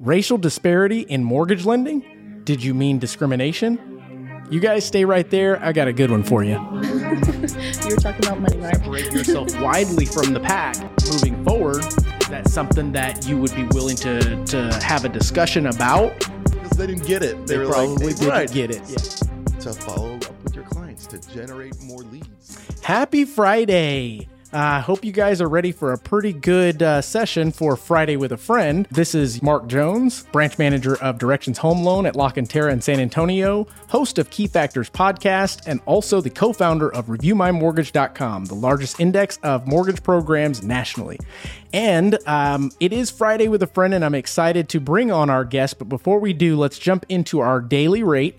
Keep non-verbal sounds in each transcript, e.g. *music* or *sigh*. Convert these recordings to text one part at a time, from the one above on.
Racial disparity in mortgage lending? Did you mean discrimination? You guys stay right there. I got a good one for you. *laughs* you were talking about money, right? Separate yourself widely from the pack moving forward. That's something that you would be willing to, to have a discussion about? Because they didn't get it. They, They were probably like, didn't right. get it. Yeah. To follow up with your clients to generate more leads. Happy Friday. I uh, hope you guys are ready for a pretty good uh, session for Friday with a Friend. This is Mark Jones, branch manager of Directions Home Loan at La Cantera in San Antonio, host of Key Factors podcast, and also the co founder of ReviewMyMortgage.com, the largest index of mortgage programs nationally. And um, it is Friday with a Friend, and I'm excited to bring on our guest. But before we do, let's jump into our daily rate.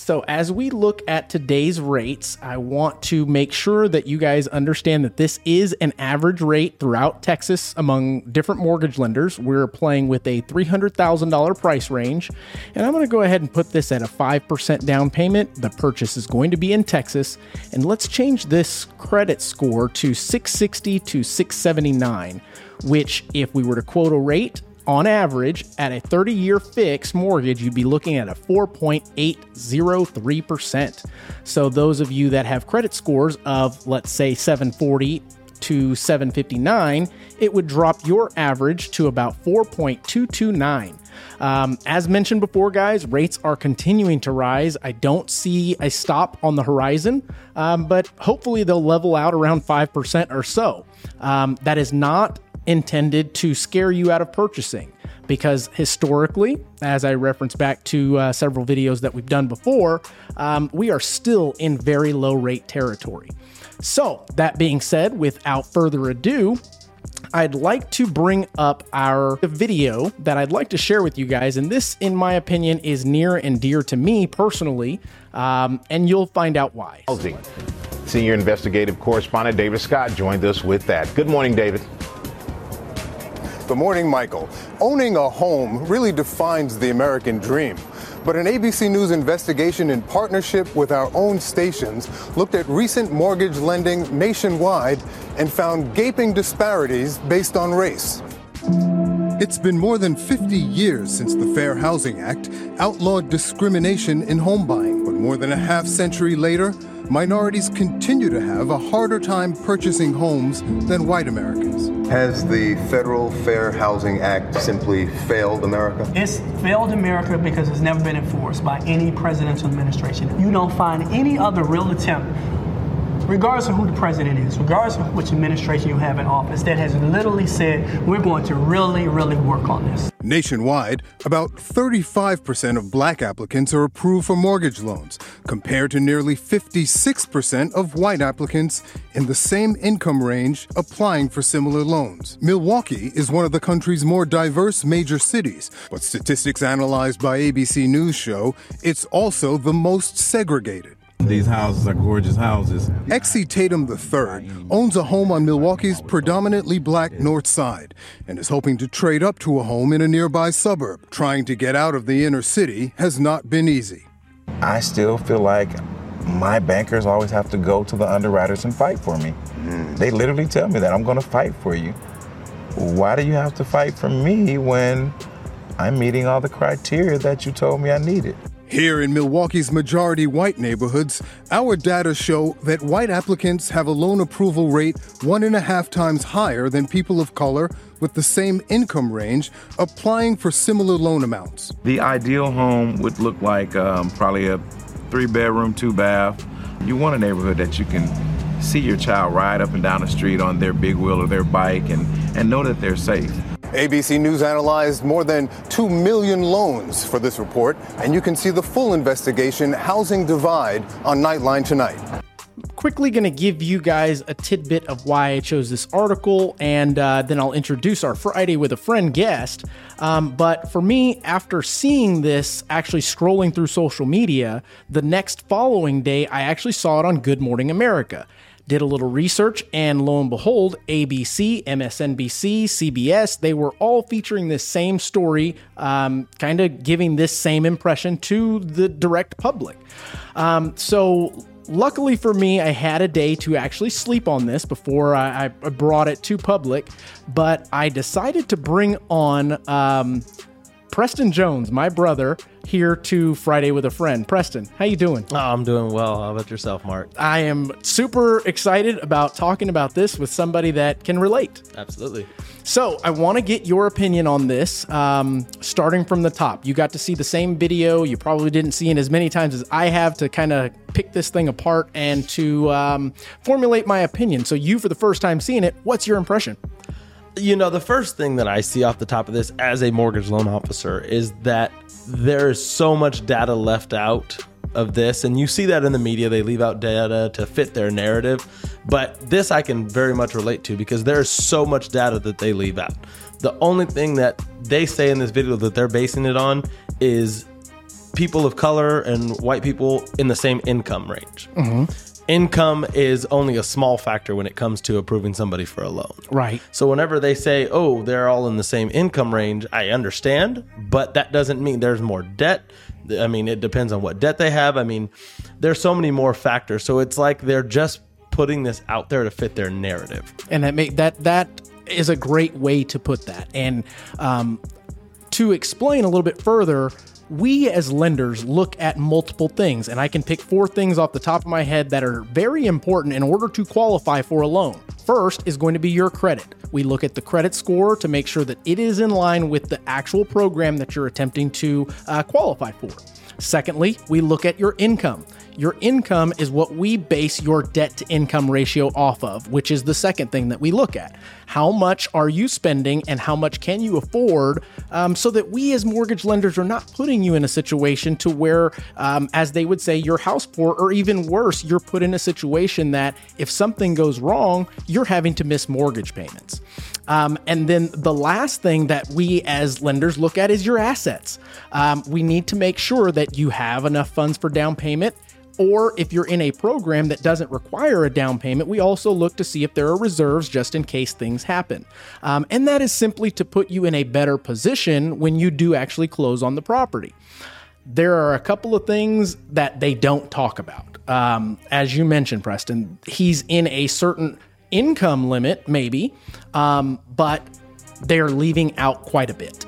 So, as we look at today's rates, I want to make sure that you guys understand that this is an average rate throughout Texas among different mortgage lenders. We're playing with a $300,000 price range, and I'm going to go ahead and put this at a 5% down payment. The purchase is going to be in Texas, and let's change this credit score to 660 to 679, which, if we were to quote a rate, on average, at a 30 year fixed mortgage, you'd be looking at a 4.803%. So, those of you that have credit scores of, let's say, 740 to 759, it would drop your average to about 4.229. Um, as mentioned before, guys, rates are continuing to rise. I don't see a stop on the horizon, um, but hopefully they'll level out around 5% or so. Um, that is not intended to scare you out of purchasing because historically, as I reference back to uh, several videos that we've done before, um, we are still in very low rate territory. So, that being said, without further ado, I'd like to bring up our video that I'd like to share with you guys. And this, in my opinion, is near and dear to me personally. Um, and you'll find out why. Senior investigative correspondent David Scott joined us with that. Good morning, David. Good morning, Michael. Owning a home really defines the American dream. But an ABC News investigation in partnership with our own stations looked at recent mortgage lending nationwide and found gaping disparities based on race. It's been more than 50 years since the Fair Housing Act outlawed discrimination in home buying. But more than a half century later, minorities continue to have a harder time purchasing homes than white Americans. Has the Federal Fair Housing Act simply failed America? It's failed America because it's never been enforced by any presidential administration. You don't find any other real attempt, regardless of who the president is, regardless of which administration you have in office, that has literally said, we're going to really, really work on this. Nationwide, about 35% of black applicants are approved for mortgage loans, compared to nearly 56% of white applicants in the same income range applying for similar loans. Milwaukee is one of the country's more diverse major cities, but statistics analyzed by ABC News show it's also the most segregated. These houses are gorgeous houses. Exie Tatum III owns a home on Milwaukee's predominantly black north side and is hoping to trade up to a home in a nearby suburb. Trying to get out of the inner city has not been easy. I still feel like my bankers always have to go to the underwriters and fight for me. Hmm. They literally tell me that I'm going to fight for you. Why do you have to fight for me when I'm meeting all the criteria that you told me I needed? Here in Milwaukee's majority white neighborhoods, our data show that white applicants have a loan approval rate one and a half times higher than people of color with the same income range applying for similar loan amounts. The ideal home would look like um, probably a three bedroom, two bath. You want a neighborhood that you can see your child ride up and down the street on their big wheel or their bike and, and know that they're safe. ABC News analyzed more than 2 million loans for this report, and you can see the full investigation, Housing Divide, on Nightline tonight. quickly going to give you guys a tidbit of why I chose this article, and uh, then I'll introduce our Friday with a Friend guest. Um, but for me, after seeing this, actually scrolling through social media, the next following day, I actually saw it on Good Morning America. Did a little research, and lo and behold, ABC, MSNBC, CBS, they were all featuring this same story, um, kind of giving this same impression to the direct public. Um, so, luckily for me, I had a day to actually sleep on this before I, I brought it to public, but I decided to bring on um, Preston Jones, my brother, here to Friday with a friend. Preston, how you doing? Oh, I'm doing well. How about yourself, Mark? I am super excited about talking about this with somebody that can relate. Absolutely. So, I want to get your opinion on this, um, starting from the top. You got to see the same video. You probably didn't see it as many times as I have to kind of pick this thing apart and to um, formulate my opinion. So, you, for the first time seeing it, what's your impression? You know, the first thing that I see off the top of this as a mortgage loan officer is that there is so much data left out of this. And you see that in the media. They leave out data to fit their narrative. But this I can very much relate to because there is so much data that they leave out. The only thing that they say in this video that they're basing it on is people of color and white people in the same income range. Mm-hmm. Income is only a small factor when it comes to approving somebody for a loan. Right. So whenever they say, "Oh, they're all in the same income range," I understand, but that doesn't mean there's more debt. I mean, it depends on what debt they have. I mean, there's so many more factors. So it's like they're just putting this out there to fit their narrative. and that make that that is a great way to put that and um, to explain a little bit further we as lenders look at multiple things and i can pick four things off the top of my head that are very important in order to qualify for a loan. First is going to be your credit. We look at the credit score to make sure that it is in line with the actual program that you're attempting to uh, qualify for. Secondly, we look at your income. Your income is what we base your debt to income ratio off of, which is the second thing that we look at. How much are you spending and how much can you afford um, so that we as mortgage lenders are not putting you in a situation to where, um, as they would say, you're house poor or even worse, you're put in a situation that if something goes wrong, you're having to miss mortgage payments. Um, and then the last thing that we as lenders look at is your assets. Um, we need to make sure that you have enough funds for down payment. Or if you're in a program that doesn't require a down payment, we also look to see if there are reserves just in case things happen. Um, and that is simply to put you in a better position when you do actually close on the property. There are a couple of things that they don't talk about. Um, as you mentioned, Preston, he's in a certain income limit, maybe, um, but they're leaving out quite a bit.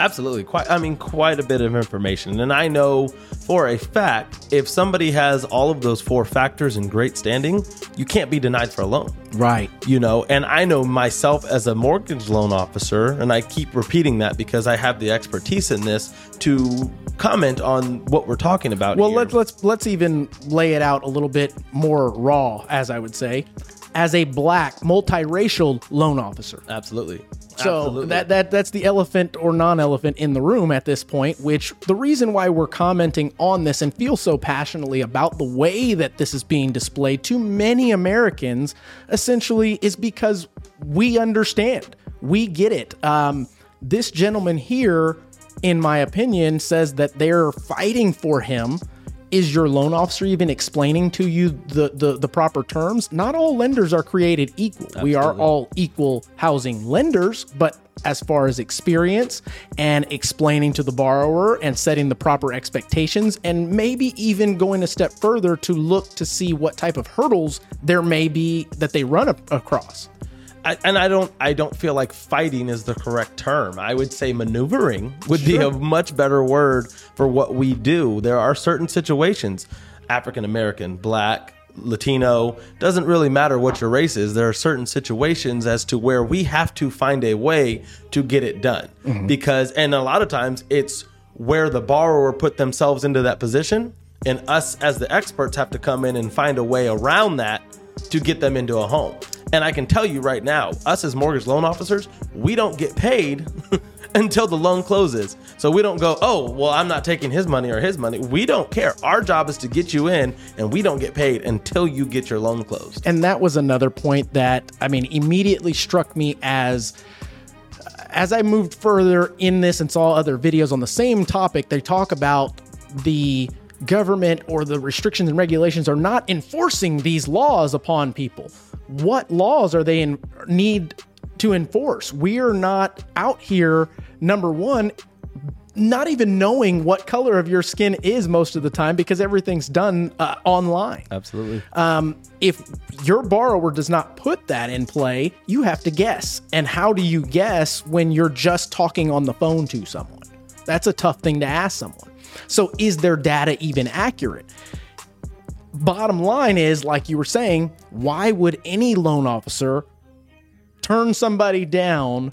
Absolutely. Quite I mean quite a bit of information. And I know for a fact if somebody has all of those four factors in great standing, you can't be denied for a loan. Right. You know, and I know myself as a mortgage loan officer and I keep repeating that because I have the expertise in this to comment on what we're talking about Well, here. let's let's let's even lay it out a little bit more raw, as I would say, as a black multiracial loan officer. Absolutely. So Absolutely. that that that's the elephant or non-elephant in the room at this point. Which the reason why we're commenting on this and feel so passionately about the way that this is being displayed to many Americans, essentially, is because we understand, we get it. Um, this gentleman here, in my opinion, says that they're fighting for him is your loan officer even explaining to you the, the, the proper terms? Not all lenders are created equal. We are all equal housing lenders, but as far as experience and explaining to the borrower and setting the proper expectations, and maybe even going a step further to look to see what type of hurdles there may be that they run a- across. I, and I don't I don't feel like fighting is the correct term. I would say maneuvering would be a much better word for what we do. There are certain situations, African American, black, Latino, doesn't really matter what your race is. There are certain situations as to where we have to find a way to get it done. Mm-hmm. Because and a lot of times it's where the borrower put themselves into that position and us as the experts have to come in and find a way around that to get them into a home. And I can tell you right now, us as mortgage loan officers, we don't get paid *laughs* until the loan closes. So we don't go, oh, well, I'm not taking his money or his money. We don't care. Our job is to get you in, and we don't get paid until you get your loan closed. And that was another point that, I mean, immediately struck me as as I moved further in this and saw other videos on the same topic, they talk about the government or the restrictions and regulations are not enforcing these laws upon people. What laws are they in need to enforce? We are not out here, number one, not even knowing what color of your skin is most of the time because everything's done uh, online. Absolutely. Um, if your borrower does not put that in play, you have to guess. And how do you guess when you're just talking on the phone to someone? That's a tough thing to ask someone. So, is their data even accurate? Bottom line is, like you were saying, why would any loan officer turn somebody down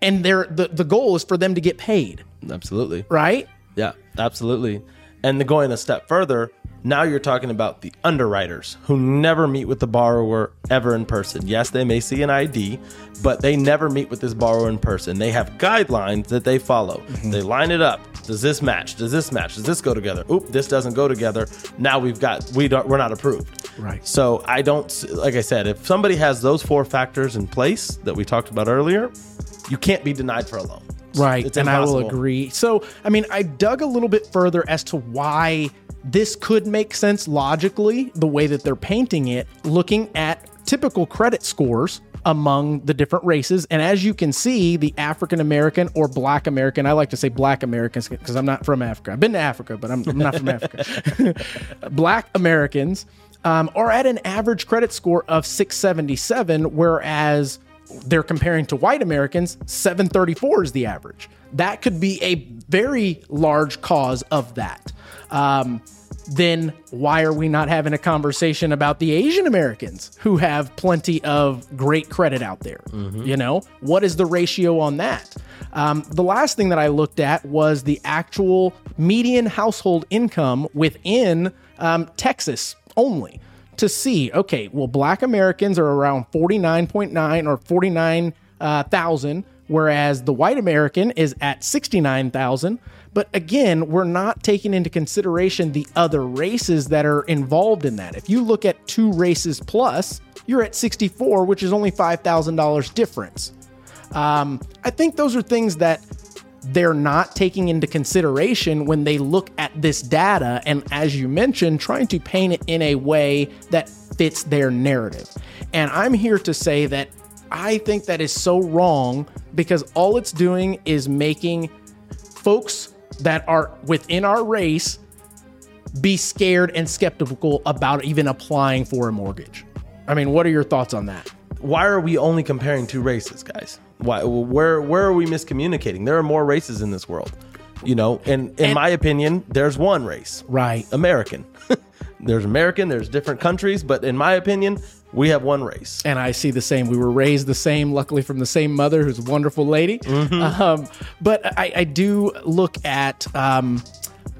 and their the, the goal is for them to get paid, Absolutely. right? Yeah, absolutely. And then going a step further, now you're talking about the underwriters who never meet with the borrower ever in person. Yes, they may see an ID, but they never meet with this borrower in person. They have guidelines that they follow. Mm-hmm. They line it up. Does this match? Does this match? Does this go together? Oop, this doesn't go together. Now we've got we don't we're not approved. Right. So I don't like I said, if somebody has those four factors in place that we talked about earlier, you can't be denied for a loan. Right. It's and I will agree. So, I mean, I dug a little bit further as to why this could make sense logically, the way that they're painting it, looking at typical credit scores among the different races. And as you can see, the African American or Black American, I like to say Black Americans because I'm not from Africa. I've been to Africa, but I'm, I'm not from Africa. *laughs* Black Americans um, are at an average credit score of 677, whereas they're comparing to white Americans, 734 is the average. That could be a very large cause of that. Um, then why are we not having a conversation about the Asian Americans who have plenty of great credit out there? You know, what is the ratio on that? Um, the last thing that I looked at was the actual median household income within um, Texas only to see, okay, well, black Americans are around 49.9 or 49,000, whereas the white American is at 69,000. But again, we're not taking into consideration the other races that are involved in that. If you look at two races plus, you're at 64, which is only $5,000 difference. Um, I think those are things that they're not taking into consideration when they look at this data and as you mentioned trying to paint it in a way that fits their narrative and i'm here to say that i think that is so wrong because all it's doing is making folks that are within our race be scared and skeptical about even applying for a mortgage i mean what are your thoughts on that why are we only comparing two races, guys? Why where where are we miscommunicating? There are more races in this world. You know, and in And- my opinion, there's one race. right American. *laughs* there's American, there's different countries, but in my opinion, we have one race. and I see the same. We were raised the same, luckily from the same mother, who's a wonderful lady. Um, but I, I do look at um,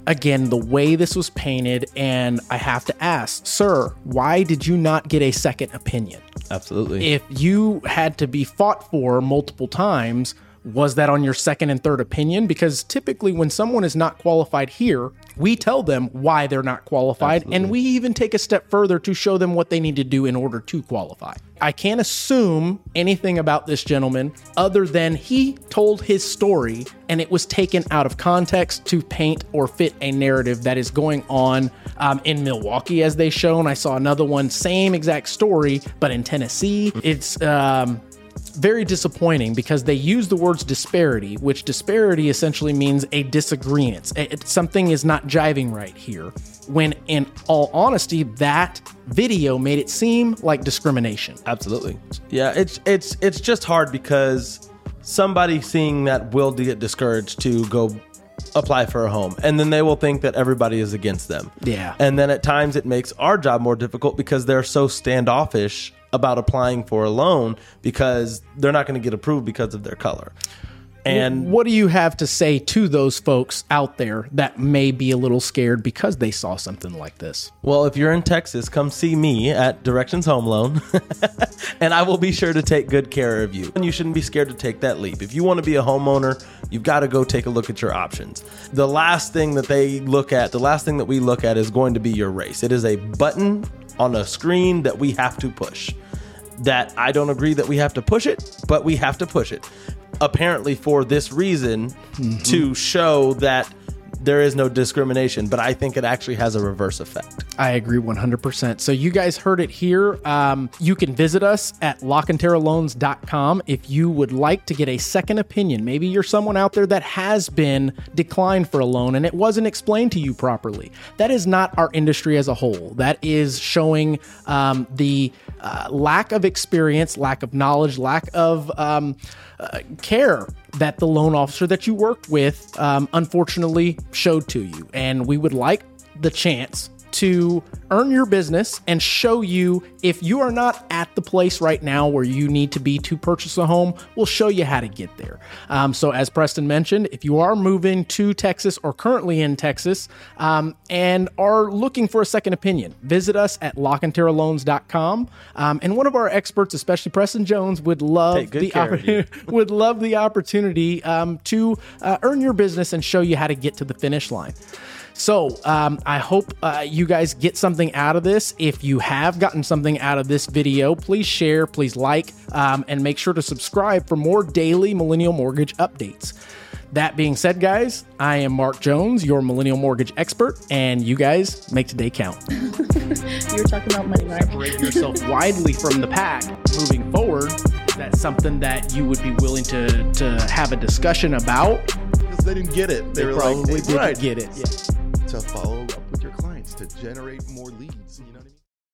again the way this was painted, and I have to ask, sir, why did you not get a second opinion? Absolutely. If you had to be fought for multiple times, was that on your second and third opinion? Because typically, when someone is not qualified here, we tell them why they're not qualified, and we even take a step further to show them what they need to do in order to qualify. I can't assume anything about this gentleman other than he told his story and it was taken out of context to paint or fit a narrative that is going on um, in Milwaukee, as they shown. I saw another one, same exact story, but in Tennessee. It's um, very disappointing because they use the words disparity, which disparity essentially means a disagreement. It- something is not jiving right here. When, in all honesty, that video made it seem like discrimination. Absolutely. Yeah, it's it's it's just hard because somebody seeing that will get discouraged to go apply for a home and then they will think that everybody is against them. Yeah. And then at times it makes our job more difficult because they're so standoffish about applying for a loan because they're not going to get approved because of their color. And what do you have to say to those folks out there that may be a little scared because they saw something like this? Well, if you're in Texas, come see me at Directions Home Loan, *laughs* and I will be sure to take good care of you. And you shouldn't be scared to take that leap. If you want to be a homeowner, you've got to go take a look at your options. The last thing that they look at, the last thing that we look at is going to be your race. It is a button on a screen that we have to push. That I don't agree that we have to push it, but we have to push it. Apparently, for this reason, to mm-hmm. show that there is no discrimination, but I think it actually has a reverse effect. I agree 100%. So you guys heard it here. Um, you can visit us at lacanteraloans.com if you would like to get a second opinion. Maybe you're someone out there that has been declined for a loan and it wasn't explained to you properly. That is not our industry as a whole. That is showing um, the uh, lack of experience, lack of knowledge, lack of um, uh, care that the loan officer that you worked with um, unfortunately showed to you. And we would like the chance to earn your business and show you if you are not at the place right now where you need to be to purchase a home, we'll show you how to get there. Um, so, as Preston mentioned, if you are moving to Texas or currently in Texas um, and are looking for a second opinion, visit us at lacanteraloans.com. Um, and one of our experts, especially Preston Jones, would love the care of you. opportunity *laughs* would love the opportunity um, to uh, earn your business and show you how to get to the finish line. So um, I hope uh, you guys get something out of this. If you have gotten something out of this video, please share, please like, um, and make sure to subscribe for more daily Millennial Mortgage updates. That being said, guys, I am Mark Jones, your Millennial Mortgage expert, and you guys make today count. *laughs* You were talking about money, Mark. Separate yourself widely from the pack moving forward. Is that something that you would be willing to, to have a discussion about? Because they didn't get it. They, They were probably like, didn't right, get it. Yeah. To follow up with your clients to generate more leads. You know?